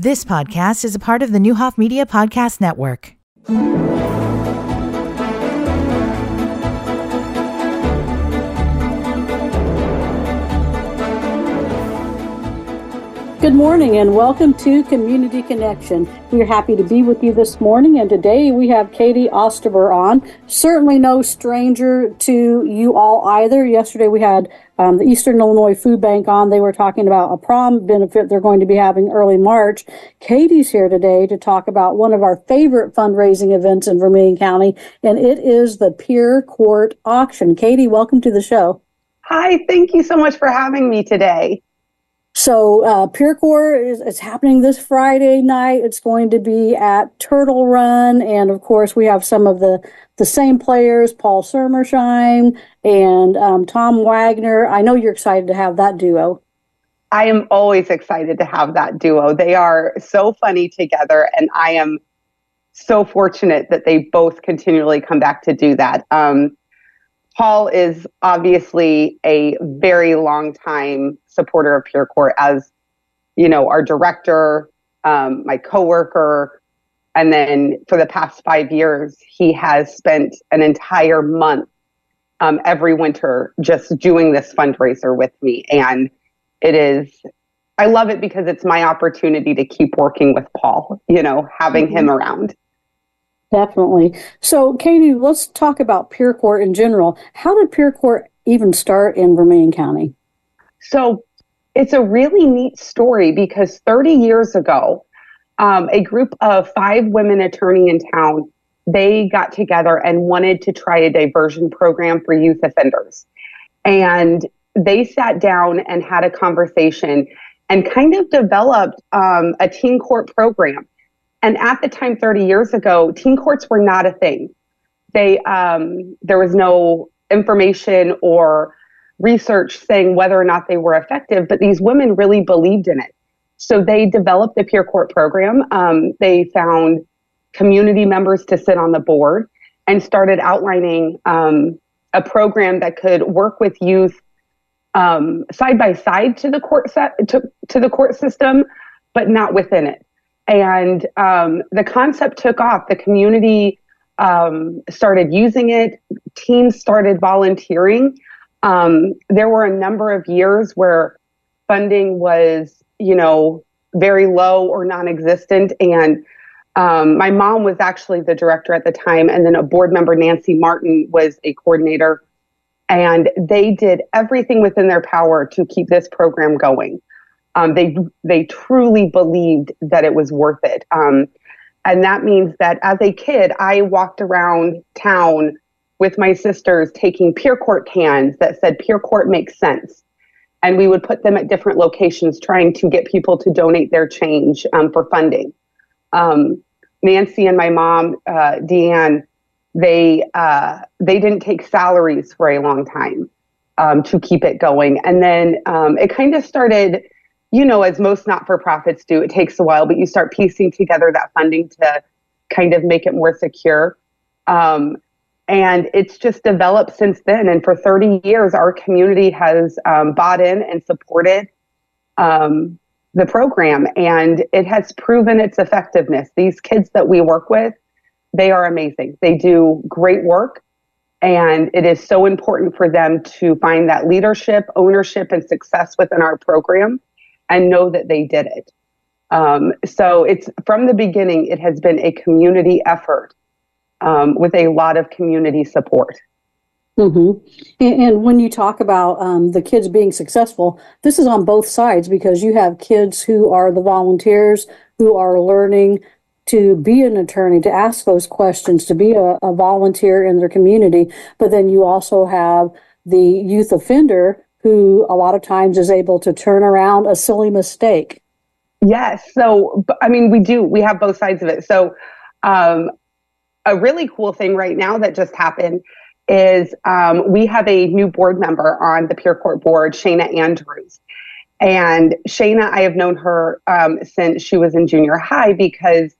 This podcast is a part of the Neuhoff Media Podcast Network. Good morning and welcome to Community Connection. We're happy to be with you this morning, and today we have Katie Osterbur on. Certainly no stranger to you all either. Yesterday we had um, the Eastern Illinois Food Bank on. They were talking about a prom benefit they're going to be having early March. Katie's here today to talk about one of our favorite fundraising events in Vermilion County, and it is the Peer Court Auction. Katie, welcome to the show. Hi, thank you so much for having me today. So uh, Peer is, is happening this Friday night. It's going to be at Turtle Run, and of course we have some of the the same players, Paul Sermersheim and um, Tom Wagner. I know you're excited to have that duo. I am always excited to have that duo. They are so funny together, and I am so fortunate that they both continually come back to do that. Um, Paul is obviously a very long time supporter of Peer Court as, you know, our director, um, my coworker, and then for the past five years, he has spent an entire month um, every winter just doing this fundraiser with me, and it is. I love it because it's my opportunity to keep working with Paul. You know, having mm-hmm. him around. Definitely. So, Katie, let's talk about Peer Court in general. How did Peer Court even start in Vermilion County? So, it's a really neat story because 30 years ago, um, a group of five women attorney in town they got together and wanted to try a diversion program for youth offenders and they sat down and had a conversation and kind of developed um, a teen court program and at the time, 30 years ago, teen courts were not a thing. They um, there was no information or research saying whether or not they were effective, but these women really believed in it. So they developed the peer court program. Um, they found community members to sit on the board and started outlining um, a program that could work with youth um, side by side to the court set, to, to the court system, but not within it and um, the concept took off. The community um, started using it. Teens started volunteering. Um, there were a number of years where funding was, you know, very low or non-existent, and um, my mom was actually the director at the time, and then a board member, Nancy Martin, was a coordinator. And they did everything within their power to keep this program going. Um, they they truly believed that it was worth it. Um, and that means that as a kid, I walked around town with my sisters taking Peer Court cans that said Peer Court makes sense. And we would put them at different locations trying to get people to donate their change um, for funding. Um, Nancy and my mom, uh, Deanne, they uh, they didn't take salaries for a long time um, to keep it going, and then um, it kind of started you know, as most not for profits do, it takes a while, but you start piecing together that funding to kind of make it more secure. Um, and it's just developed since then. And for 30 years, our community has um, bought in and supported um, the program, and it has proven its effectiveness. These kids that we work with, they are amazing. They do great work. And it is so important for them to find that leadership, ownership, and success within our program and know that they did it. Um, so it's from the beginning, it has been a community effort um, with a lot of community support. Mm-hmm. And, and, when you talk about um, the kids being successful, this is on both sides because you have kids who are the volunteers who are learning to be an attorney, to ask those questions, to be a, a volunteer in their community. But then you also have the youth offender who a lot of times is able to turn around a silly mistake. Yes. So, I mean, we do, we have both sides of it. So, um, a really cool thing right now that just happened is um, we have a new board member on the Peer Court board, Shayna Andrews. And Shayna, I have known her um, since she was in junior high because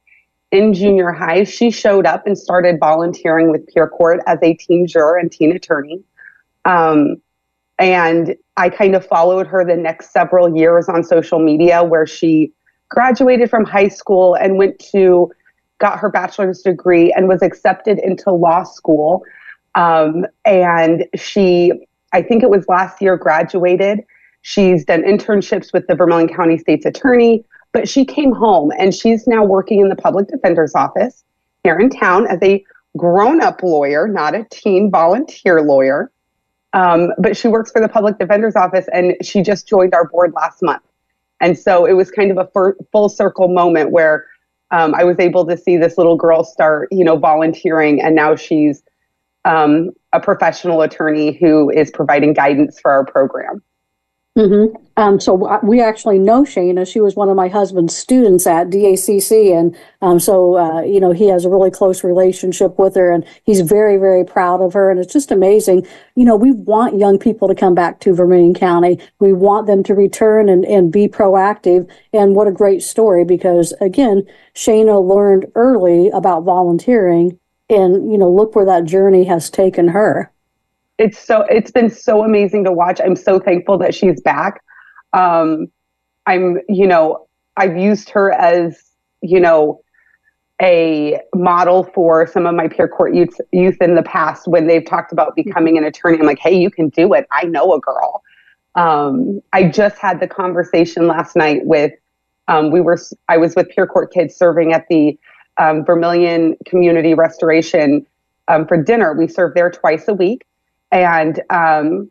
in junior high, she showed up and started volunteering with Peer Court as a teen juror and teen attorney. Um, and I kind of followed her the next several years on social media where she graduated from high school and went to got her bachelor's degree and was accepted into law school. Um, and she, I think it was last year, graduated. She's done internships with the Vermilion County State's Attorney, but she came home and she's now working in the public defender's office here in town as a grown up lawyer, not a teen volunteer lawyer. Um, but she works for the public defender's office and she just joined our board last month. And so it was kind of a fir- full circle moment where um, I was able to see this little girl start, you know, volunteering, and now she's um, a professional attorney who is providing guidance for our program. Mm-hmm. Um, so we actually know Shana. She was one of my husband's students at DACC, and um, so uh, you know he has a really close relationship with her, and he's very, very proud of her. And it's just amazing. You know, we want young people to come back to Vermilion County. We want them to return and and be proactive. And what a great story! Because again, Shana learned early about volunteering, and you know, look where that journey has taken her it's so it's been so amazing to watch. I'm so thankful that she's back. Um, I'm, you know, I've used her as, you know, a model for some of my peer court youth, youth in the past when they've talked about becoming an attorney. I'm like, hey, you can do it. I know a girl. Um, I just had the conversation last night with, um, we were, I was with peer court kids serving at the um, Vermilion Community Restoration um, for dinner. We serve there twice a week and um,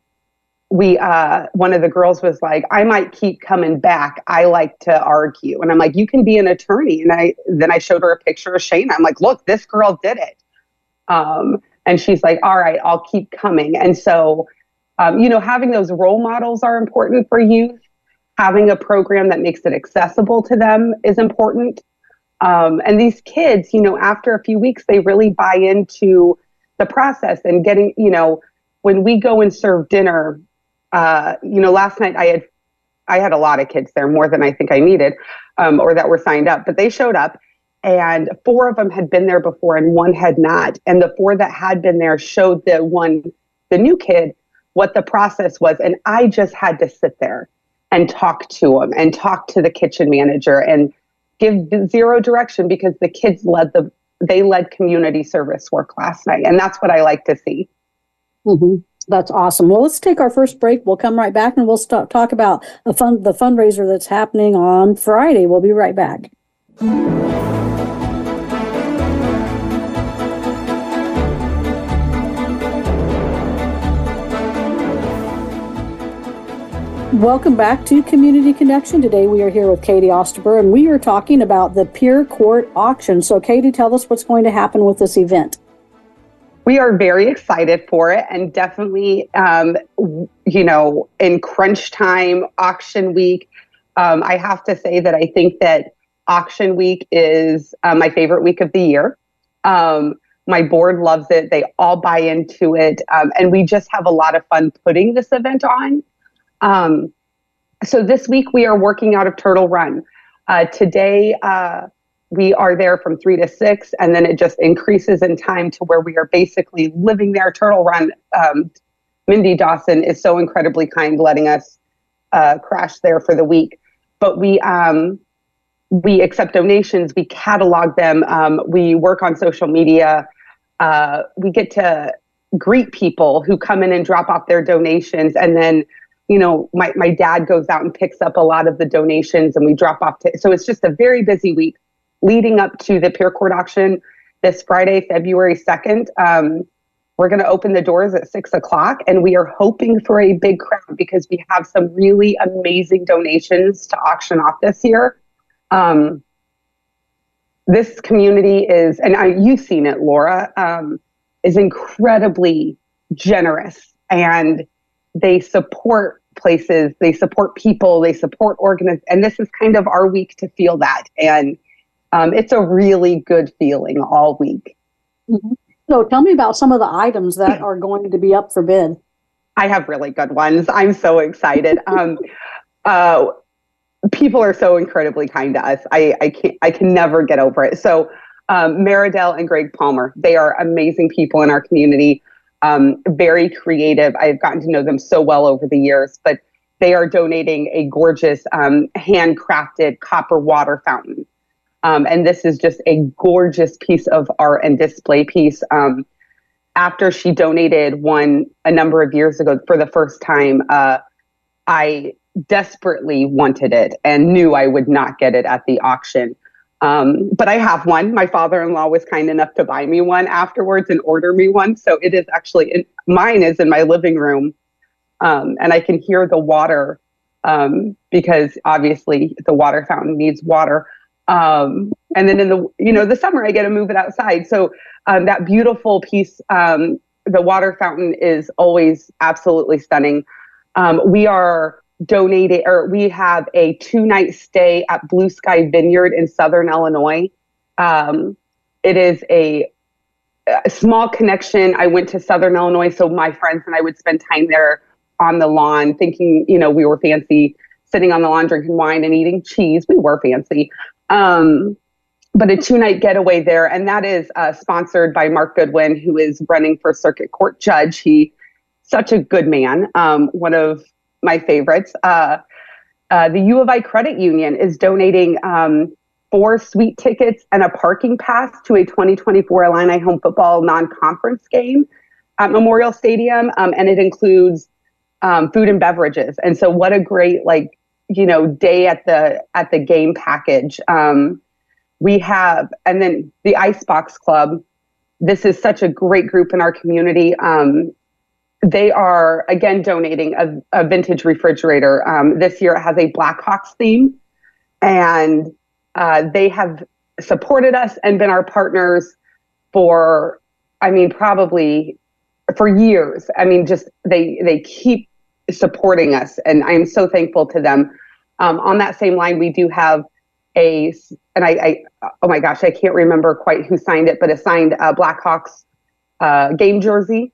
we uh, one of the girls was like i might keep coming back. I like to argue. And i'm like you can be an attorney. And i then i showed her a picture of shane i'm like look this girl did it. Um, and she's like all right i'll keep coming. And so um, you know having those role models are important for youth. Having a program that makes it accessible to them is important. Um, and these kids you know after a few weeks they really buy into the process and getting you know when we go and serve dinner, uh, you know, last night I had I had a lot of kids there, more than I think I needed, um, or that were signed up, but they showed up. And four of them had been there before, and one had not. And the four that had been there showed the one, the new kid, what the process was. And I just had to sit there and talk to them and talk to the kitchen manager and give zero direction because the kids led the they led community service work last night, and that's what I like to see. Mm-hmm. That's awesome. Well, let's take our first break. We'll come right back and we'll start, talk about the fun the fundraiser that's happening on Friday. We'll be right back. Welcome back to Community Connection. Today we are here with Katie Osterbur and we are talking about the Peer Court auction. So, Katie, tell us what's going to happen with this event we are very excited for it and definitely um, you know in crunch time auction week um, i have to say that i think that auction week is uh, my favorite week of the year. Um, my board loves it. They all buy into it um, and we just have a lot of fun putting this event on. Um, so this week we are working out of turtle run. Uh, today uh, we are there from three to six, and then it just increases in time to where we are basically living there. Turtle Run, um, Mindy Dawson is so incredibly kind, letting us uh, crash there for the week. But we um, we accept donations, we catalog them, um, we work on social media. Uh, we get to greet people who come in and drop off their donations, and then you know my my dad goes out and picks up a lot of the donations, and we drop off. To, so it's just a very busy week leading up to the peer court auction this Friday, February 2nd. Um, we're going to open the doors at six o'clock, and we are hoping for a big crowd because we have some really amazing donations to auction off this year. Um, this community is, and I, you've seen it, Laura, um, is incredibly generous and they support places, they support people, they support organizations, and this is kind of our week to feel that. And um, it's a really good feeling all week. Mm-hmm. So tell me about some of the items that are going to be up for bid. I have really good ones. I'm so excited. um, uh, people are so incredibly kind to us. I, I can't I can never get over it. So um, Maridel and Greg Palmer, they are amazing people in our community. Um, very creative. I've gotten to know them so well over the years, but they are donating a gorgeous um, handcrafted copper water fountain. Um, and this is just a gorgeous piece of art and display piece. Um, after she donated one a number of years ago for the first time, uh, I desperately wanted it and knew I would not get it at the auction. Um, but I have one. My father-in-law was kind enough to buy me one afterwards and order me one. So it is actually in, mine is in my living room, um, and I can hear the water um, because obviously the water fountain needs water. Um, and then in the you know the summer I get to move it outside. So um, that beautiful piece, um, the water fountain is always absolutely stunning. Um, we are donating, or we have a two night stay at Blue Sky Vineyard in Southern Illinois. Um, it is a, a small connection. I went to Southern Illinois, so my friends and I would spend time there on the lawn, thinking, you know, we were fancy, sitting on the lawn drinking wine and eating cheese. We were fancy. Um, but a two night getaway there. And that is uh, sponsored by Mark Goodwin, who is running for circuit court judge. He such a good man, um, one of my favorites. Uh, uh, the U of I Credit Union is donating um, four suite tickets and a parking pass to a 2024 Illini home football non-conference game at Memorial Stadium, um, and it includes um, food and beverages. And so, what a great like you know day at the at the game package. Um, we have, and then the Icebox Club. This is such a great group in our community. Um, they are again donating a, a vintage refrigerator. Um, this year it has a Blackhawks theme, and uh, they have supported us and been our partners for, I mean, probably for years. I mean, just they they keep supporting us, and I'm so thankful to them. Um, on that same line, we do have a, and I, I, oh my gosh, I can't remember quite who signed it, but a signed uh, Blackhawks uh, game jersey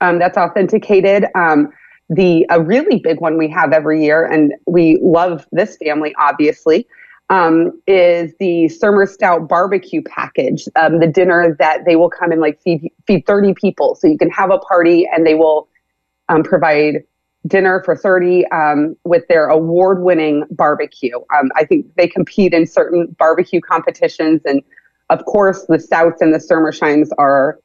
um, that's authenticated. Um, the a really big one we have every year, and we love this family obviously, um, is the Surmer Stout barbecue package. Um, the dinner that they will come and like feed feed thirty people, so you can have a party, and they will um, provide dinner for 30 um, with their award winning barbecue. Um, I think they compete in certain barbecue competitions. And of course, the Stouts and the Sermersheims are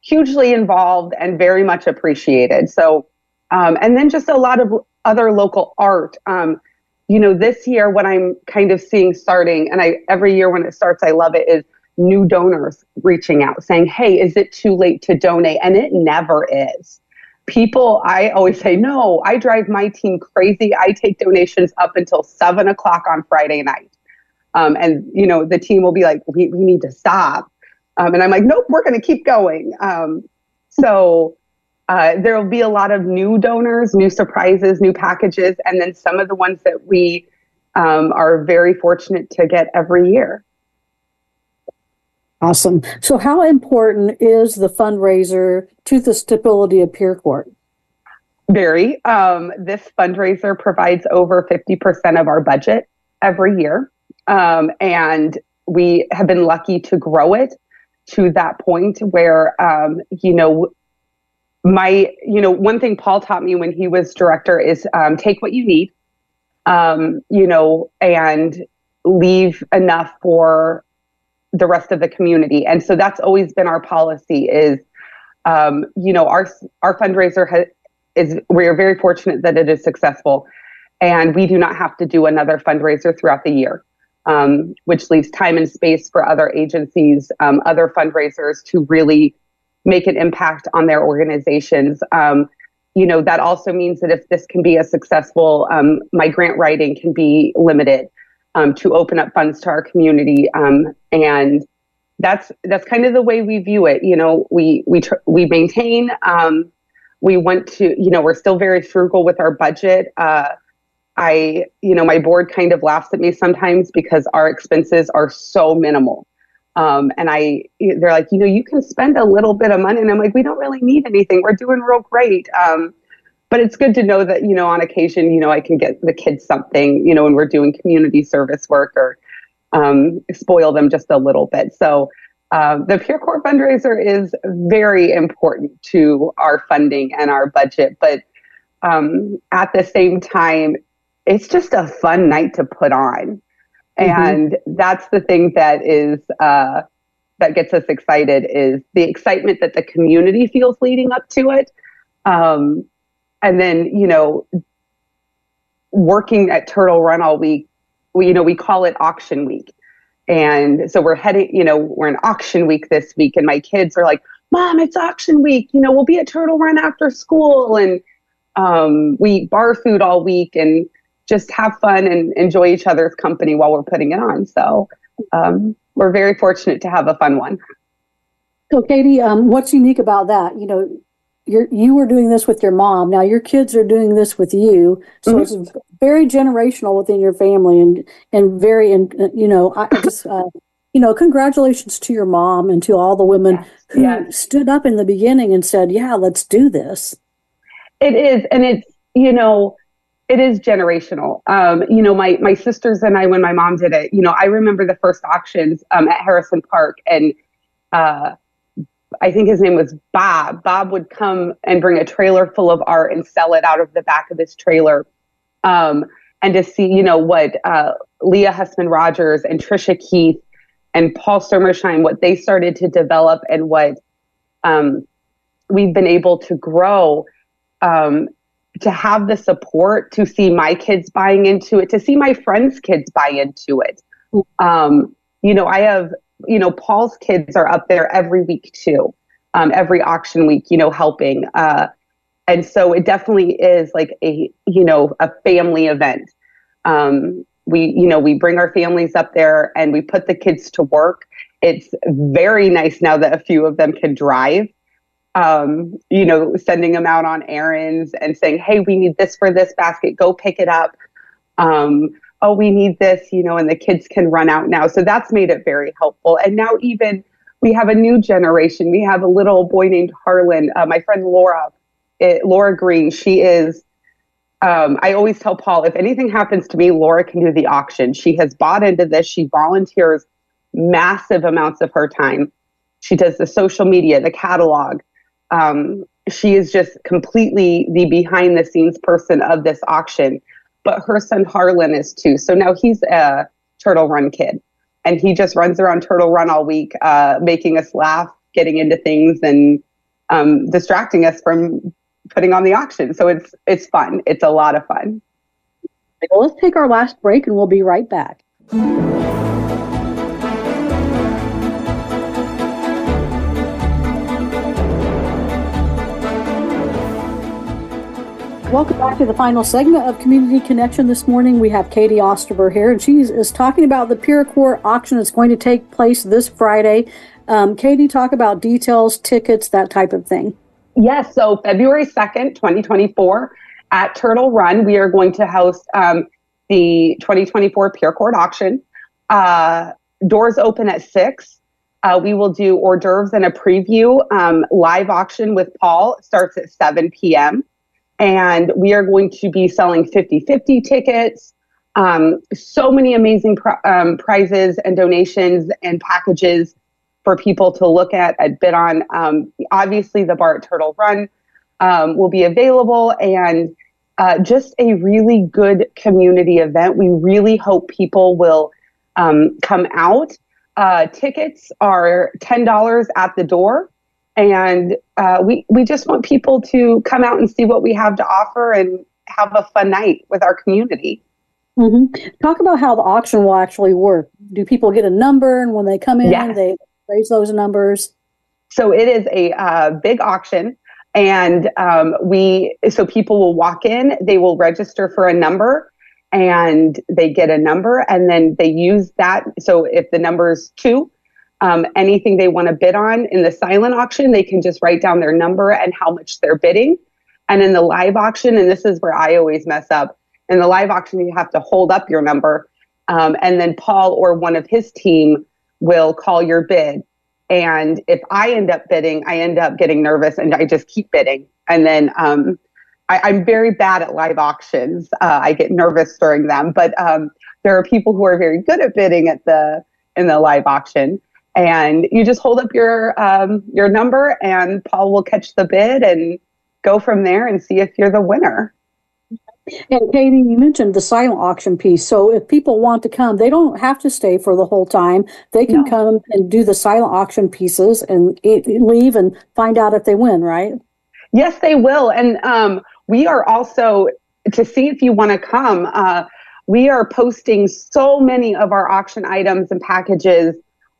hugely involved and very much appreciated. So, um, and then just a lot of other local art. Um, you know, this year, what I'm kind of seeing starting, and I every year when it starts, I love it, is new donors reaching out saying, Hey, is it too late to donate? And it never is people, I always say, no, I drive my team crazy. I take donations up until seven o'clock on Friday night. Um, and, you know, the team will be like, we, we need to stop. Um, and I'm like, nope, we're going to keep going. Um, so uh, there will be a lot of new donors, new surprises, new packages, and then some of the ones that we um, are very fortunate to get every year. Awesome. So, how important is the fundraiser to the stability of Peer Court? Very. Um, this fundraiser provides over 50% of our budget every year. Um, and we have been lucky to grow it to that point where, um, you know, my, you know, one thing Paul taught me when he was director is um, take what you need, um, you know, and leave enough for the rest of the community. And so that's always been our policy is, um, you know, our, our fundraiser ha- is, we are very fortunate that it is successful and we do not have to do another fundraiser throughout the year. Um, which leaves time and space for other agencies, um, other fundraisers to really make an impact on their organizations. Um, you know, that also means that if this can be a successful, um, my grant writing can be limited um, to open up funds to our community. Um, and that's that's kind of the way we view it. You know, we we tr- we maintain. Um, we want to. You know, we're still very frugal with our budget. Uh, I, you know, my board kind of laughs at me sometimes because our expenses are so minimal. Um, and I, they're like, you know, you can spend a little bit of money, and I'm like, we don't really need anything. We're doing real great. Um, but it's good to know that you know on occasion you know i can get the kids something you know when we're doing community service work or um, spoil them just a little bit so uh, the Peer Court fundraiser is very important to our funding and our budget but um, at the same time, it's just a fun night to put on. Mm-hmm. And that's the thing that is uh, that gets us excited is the excitement that the community feels leading up to it. Um, and then, you know, working at Turtle Run all week, we, you know, we call it auction week. And so we're heading, you know, we're in auction week this week, and my kids are like, Mom, it's auction week. You know, we'll be at Turtle Run after school. And um, we eat bar food all week and just have fun and enjoy each other's company while we're putting it on. So um, we're very fortunate to have a fun one. So, Katie, um, what's unique about that? You know, you're you were doing this with your mom. Now your kids are doing this with you. So mm-hmm. it's very generational within your family, and and very, and you know, I just. Uh, you know, congratulations to your mom and to all the women yes, who yes. stood up in the beginning and said, "Yeah, let's do this." It is, and it's you know, it is generational. Um, you know, my my sisters and I, when my mom did it, you know, I remember the first auctions um, at Harrison Park, and uh, I think his name was Bob. Bob would come and bring a trailer full of art and sell it out of the back of his trailer. Um, and to see, you know, what uh, Leah Hussman Rogers and Trisha Keith and Paul Sermersheim, what they started to develop and what um, we've been able to grow um, to have the support to see my kids buying into it, to see my friends' kids buy into it. Um, you know, I have, you know, Paul's kids are up there every week too, um, every auction week, you know, helping. Uh, and so it definitely is like a, you know, a family event. Um, we, you know, we bring our families up there and we put the kids to work. It's very nice now that a few of them can drive um, you know, sending them out on errands and saying, hey, we need this for this basket, go pick it up. Um, oh, we need this, you know, and the kids can run out now. So that's made it very helpful. And now, even we have a new generation. We have a little boy named Harlan. Uh, my friend Laura, it, Laura Green, she is. Um, I always tell Paul, if anything happens to me, Laura can do the auction. She has bought into this. She volunteers massive amounts of her time. She does the social media, the catalog um, she is just completely the behind the scenes person of this auction. But her son Harlan is too. So now he's a Turtle Run kid, and he just runs around Turtle Run all week, uh, making us laugh, getting into things, and um, distracting us from putting on the auction. So it's it's fun. It's a lot of fun. Well, let's take our last break, and we'll be right back. Welcome back to the final segment of Community Connection. This morning we have Katie Osterbur here, and she is talking about the Peer Court auction that's going to take place this Friday. Um, Katie, talk about details, tickets, that type of thing. Yes, so February 2nd, 2024, at Turtle Run, we are going to host um, the 2024 Peer Court auction. Uh, doors open at 6. Uh, we will do hors d'oeuvres and a preview. Um, live auction with Paul starts at 7 p.m and we are going to be selling 50 50 tickets. Um, so many amazing pr- um, prizes and donations and packages for people to look at at bid on. Um, obviously, the Bart Turtle Run um, will be available and uh, just a really good community event. We really hope people will um, come out. Uh, tickets are $10 at the door and uh, we we just want people to come out and see what we have to offer and have a fun night with our community. Mm-hmm. Talk about how the auction will actually work. Do people get a number, and when they come in, yes. they raise those numbers? So it is a uh, big auction, and um, we so people will walk in, they will register for a number, and they get a number, and then they use that. So if the number is two, um, anything they want to bid on in the silent auction, they can just write down their number and how much they're bidding. And in the live auction, and this is where I always mess up, in the live auction, you have to hold up your number. Um, and then Paul or one of his team will call your bid. And if I end up bidding, I end up getting nervous and I just keep bidding. And then um, I, am very bad at live auctions. Uh, I get nervous during them, but um, there are people who are very good at bidding at the in the live auction and you just hold up your um, your number and paul will catch the bid and go from there and see if you're the winner. And Katie, you mentioned the silent auction piece. So if people want to come, they don't have to stay for the whole time. They can no. come and do the silent auction pieces and leave and find out if they win, right? Yes, they will. And um, we are also to see if you want to come. Uh, we are posting so many of our auction items and packages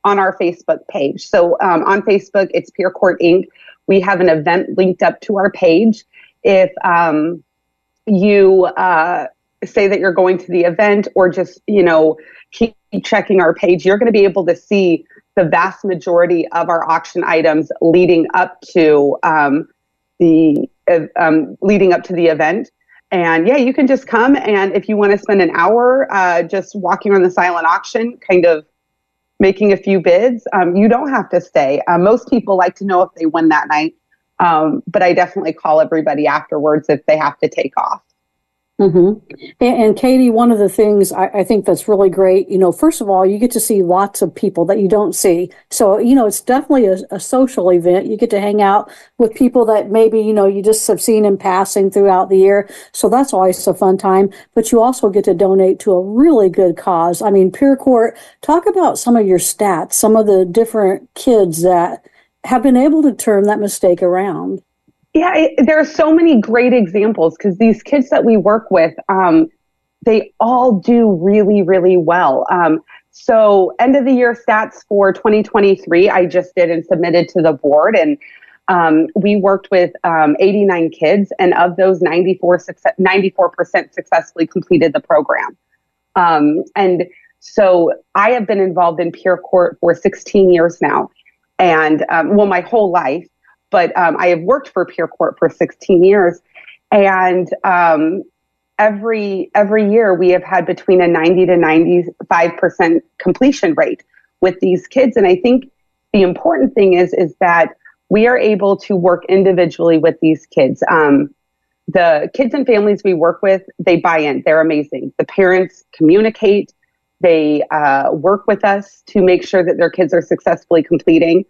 on our Facebook page. So um, on Facebook, it's Peer Court Inc. We have an event linked up to our page. If um, you uh, say that you're going to the event or just, you know, keep checking our page, you're going to be able to see the vast majority of our auction items leading up to um, the um, leading up to the event. And yeah, you can just come and if you want to spend an hour uh, just walking around the silent auction, kind of making a few bids, um, you don't have to stay. Uh, most people like to know if they win that night. Um, but I definitely call everybody afterwards if they have to take off. Mm-hmm. And, and, Katie, one of the things I, I, think that's really great, you know, first of all, you get to see lots of people that you don't see. So, you know, it's definitely a, a, social event. You get to hang out with people that maybe, you know, you just have seen in passing throughout the year. So that's always a fun time. But you also get to donate to a really good cause. I mean, Peer Court, talk about some of your stats, some of the different kids that have been able to turn that mistake around. Yeah, it, there are so many great examples because these kids that we work with, um, they all do really, really well. Um, so, end of the year stats for 2023, I just did and submitted to the board. And um, we worked with um, 89 kids, and of those, 94 success, 94% successfully completed the program. Um, and so, I have been involved in peer Court for 16 years now and um, well, my whole life. But um, I have worked for Peer Court for 16 years, and um, every every year we have had between a 90 to 95 percent completion rate with these kids. And I think the important thing is is that we are able to work individually with these kids. Um, the kids and families we work with, they buy in. They're amazing. The parents communicate. They uh, work with us to make sure that their kids are successfully completing.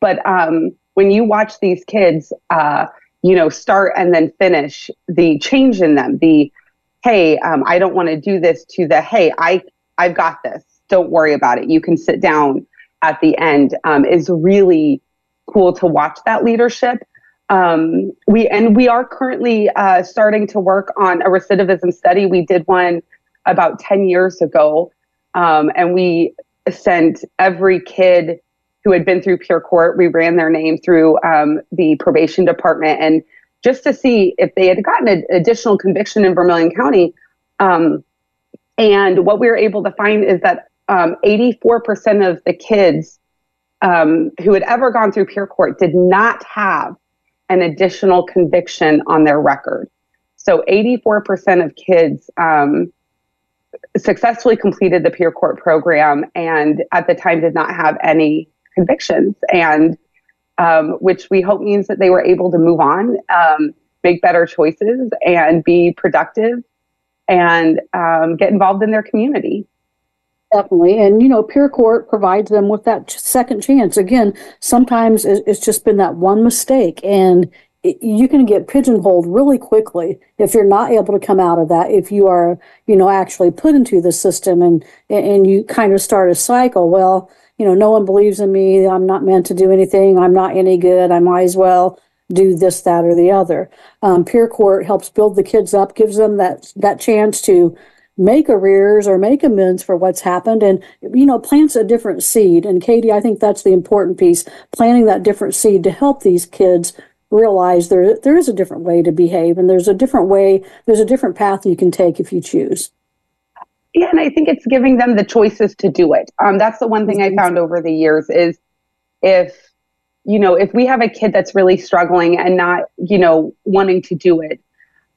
But um, when you watch these kids, uh, you know, start and then finish, the change in them, the hey, um, I don't want to do this, to the hey, I I've got this. Don't worry about it. You can sit down at the end um, is really cool to watch that leadership. Um, we and we are currently uh, starting to work on a recidivism study. We did one about ten years ago um, and we sent every kid who had been through Peer Court, we ran their name through um, the probation department and just to see if they had gotten an additional conviction in Vermilion County. Um, and what we were able to find is that 84% um, of the kids um, who had ever gone through Peer Court did not have an additional conviction on their record. So 84% of kids um, successfully completed the peer Court program and at the time did not have any convictions. And um, which we hope means that they were able to move on um, make better choices and be productive and um, get involved in their community. Definitely. And you know peer Court provides them with that second chance. Again sometimes it's just been that one mistake and you can get pigeonholed really quickly if you're not able to come out of that if you are you know actually put into the system and and you kind of start a cycle. Well you know no one believes in me i'm not meant to do anything i'm not any good i might as well do this that or the other. Um, Peer Court helps build the kids up gives them that that chance to make arrears or make amends for what's happened and you know plants a different seed. And katie i think that's the important piece planting that different seed to help these kids realize there there is a different way to behave and there's a different way there's a different path you can take if you choose yeah and i think it's giving them the choices to do it um, that's the one thing i found over the years is if you know if we have a kid that's really struggling and not you know wanting to do it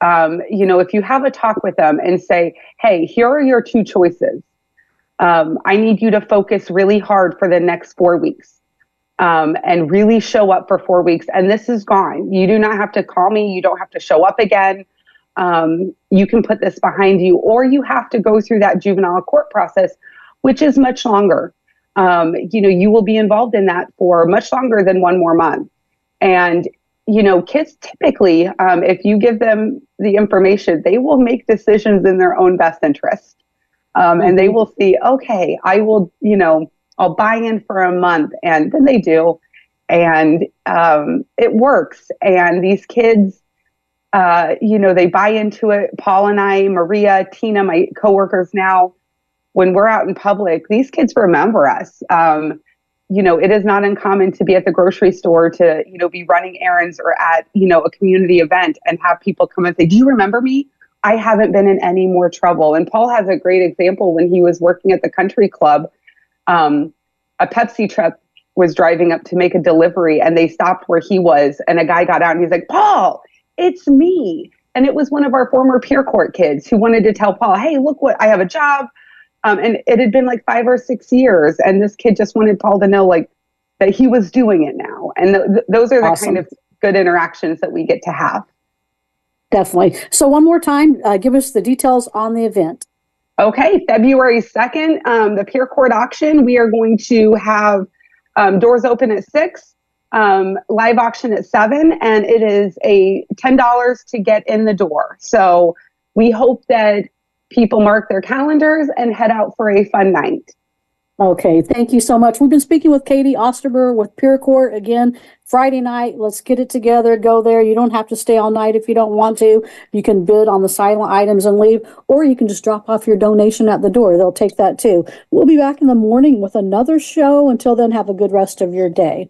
um, you know if you have a talk with them and say hey here are your two choices um, i need you to focus really hard for the next four weeks um, and really show up for four weeks. And this is gone. You do not have to call me. You don't have to show up again. Um, you can put this behind you, or you have to go through that juvenile court process, which is much longer. Um, you know, you will be involved in that for much longer than one more month. And you know, kids typically, um, if you give them the information, they will make decisions in their own best interest. Um, and they mm-hmm. will see, okay, I will, you know, I'll buy in for a month. And then they do. And um, it works. And these kids, uh, you know, they buy into it. Paul and I, Maria, Tina, my coworkers now, when we're out in public, these kids remember us. Um, you know, it is not uncommon to be at the grocery store to, you know, be running errands or at, you know, a community event and have people come and say, Do you remember me? I haven't been in any more trouble. And Paul has a great example when he was working at the country club. Um, a Pepsi truck was driving up to make a delivery and they stopped where he was. And a guy got out and he's like, Paul, it's me. And it was one of our former peer court kids who wanted to tell Paul, Hey, look what I have a job. Um, and it had been like five or six years, and this kid just wanted Paul to know like that he was doing it now. And th- th- those are the awesome. kind of good interactions that we get to have. Definitely. So one more time, uh, give us the details on the event. Okay, February 2nd, um, the Peer Court auction. We are going to have um, doors open at 6, um, live auction at 7, and it is a $10 to get in the door. So we hope that people mark their calendars and head out for a fun night. Okay, thank you so much. We've been speaking with Katie Osterbur with Peer Court again Friday night. Let's get it together. Go there. You don't have to stay all night if you don't want to. You can bid on the silent items and leave, or you can just drop off your donation at the door. They'll take that too. We'll be back in the morning with another show. Until then, have a good rest of your day.